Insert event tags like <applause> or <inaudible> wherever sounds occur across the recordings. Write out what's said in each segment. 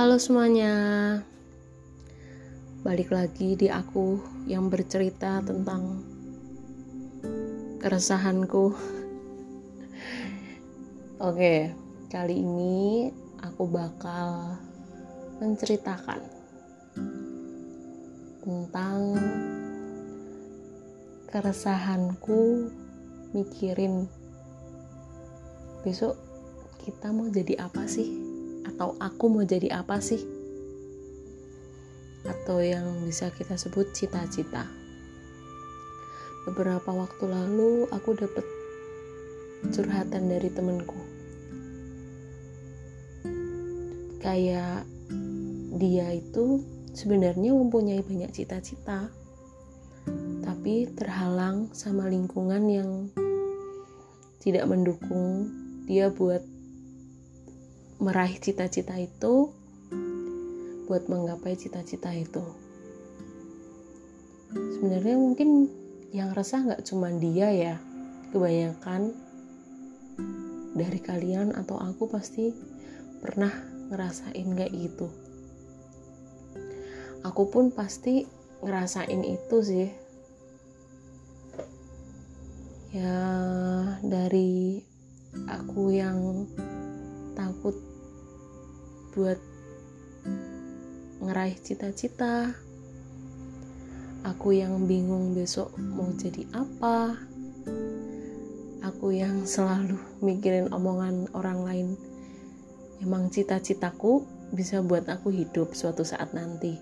Halo semuanya, balik lagi di aku yang bercerita tentang keresahanku. <laughs> Oke, kali ini aku bakal menceritakan tentang keresahanku mikirin besok kita mau jadi apa sih? Atau aku mau jadi apa sih? Atau yang bisa kita sebut cita-cita. Beberapa waktu lalu aku dapat curhatan dari temenku kayak dia itu sebenarnya mempunyai banyak cita-cita tapi terhalang sama lingkungan yang tidak mendukung dia buat meraih cita-cita itu buat menggapai cita-cita itu. Sebenarnya mungkin yang resah nggak cuma dia ya kebanyakan dari kalian atau aku pasti pernah ngerasain kayak gitu. Aku pun pasti ngerasain itu sih. Ya dari aku yang takut buat ngeraih cita-cita. Aku yang bingung besok mau jadi apa. Aku yang selalu mikirin omongan orang lain. Emang cita-citaku bisa buat aku hidup suatu saat nanti.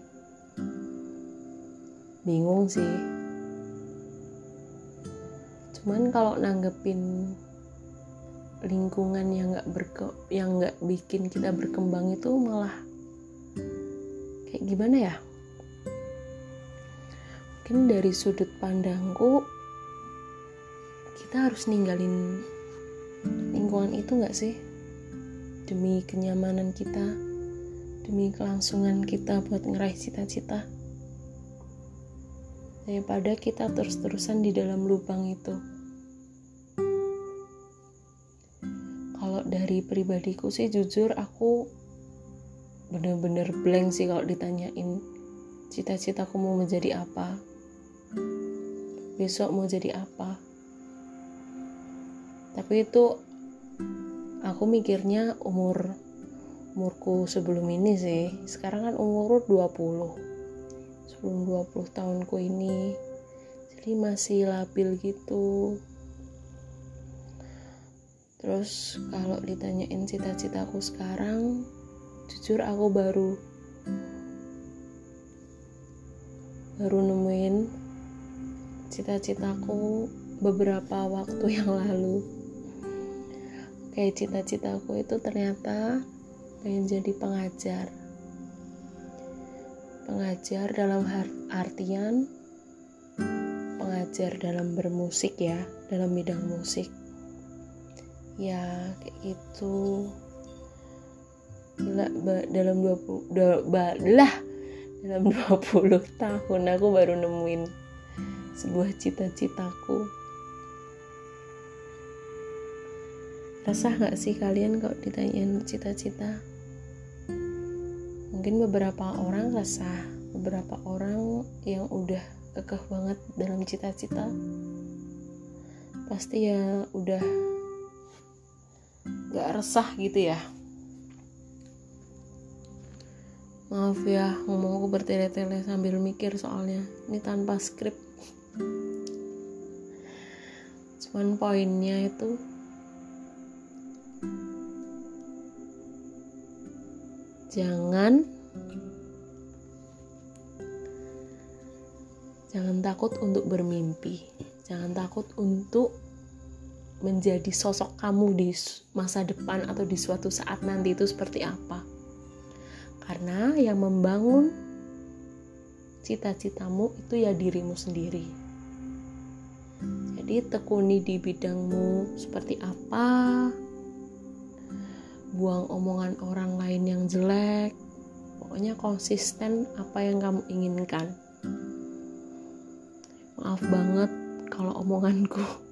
Bingung sih. Cuman kalau nanggepin lingkungan yang nggak berke yang nggak bikin kita berkembang itu malah kayak gimana ya? Mungkin dari sudut pandangku kita harus ninggalin lingkungan itu nggak sih? Demi kenyamanan kita demi kelangsungan kita buat ngeraih cita-cita. Daripada kita terus-terusan di dalam lubang itu dari pribadiku sih jujur aku bener-bener blank sih kalau ditanyain cita-citaku mau menjadi apa besok mau jadi apa. Tapi itu aku mikirnya umur umurku sebelum ini sih. Sekarang kan umur 20 sebelum 20 tahunku ini. Jadi masih labil gitu Terus kalau ditanyain cita-citaku sekarang, jujur aku baru baru nemuin cita-citaku beberapa waktu <laughs> yang lalu. Kayak cita-citaku itu ternyata pengen jadi pengajar. Pengajar dalam artian pengajar dalam bermusik ya, dalam bidang musik ya kayak gitu. Dalam 20 da, ba, lah. Dalam <laughs> 20 tahun aku baru nemuin sebuah cita-citaku. Resah gak sih kalian kalau ditanyain cita-cita? Mungkin beberapa orang resah. Beberapa orang yang udah kekeh banget dalam cita-cita. Pasti ya udah gak resah gitu ya? Maaf ya ngomong aku bertele-tele sambil mikir soalnya. Ini tanpa skrip. Cuman poinnya itu jangan jangan takut untuk bermimpi. Jangan takut untuk menjadi sosok kamu di masa depan atau di suatu saat nanti itu seperti apa. Karena yang membangun cita-citamu itu ya dirimu sendiri. Jadi tekuni di bidangmu seperti apa. Buang omongan orang lain yang jelek. Pokoknya konsisten apa yang kamu inginkan. Maaf banget kalau omonganku <laughs>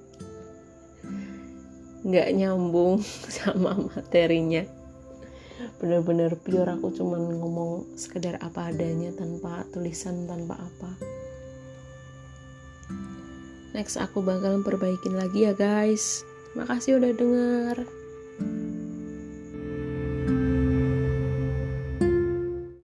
nggak nyambung <laughs> sama materinya. Bener-bener pure aku cuman ngomong sekedar apa adanya tanpa tulisan tanpa apa. Next aku bakal perbaikin lagi ya guys. Makasih udah denger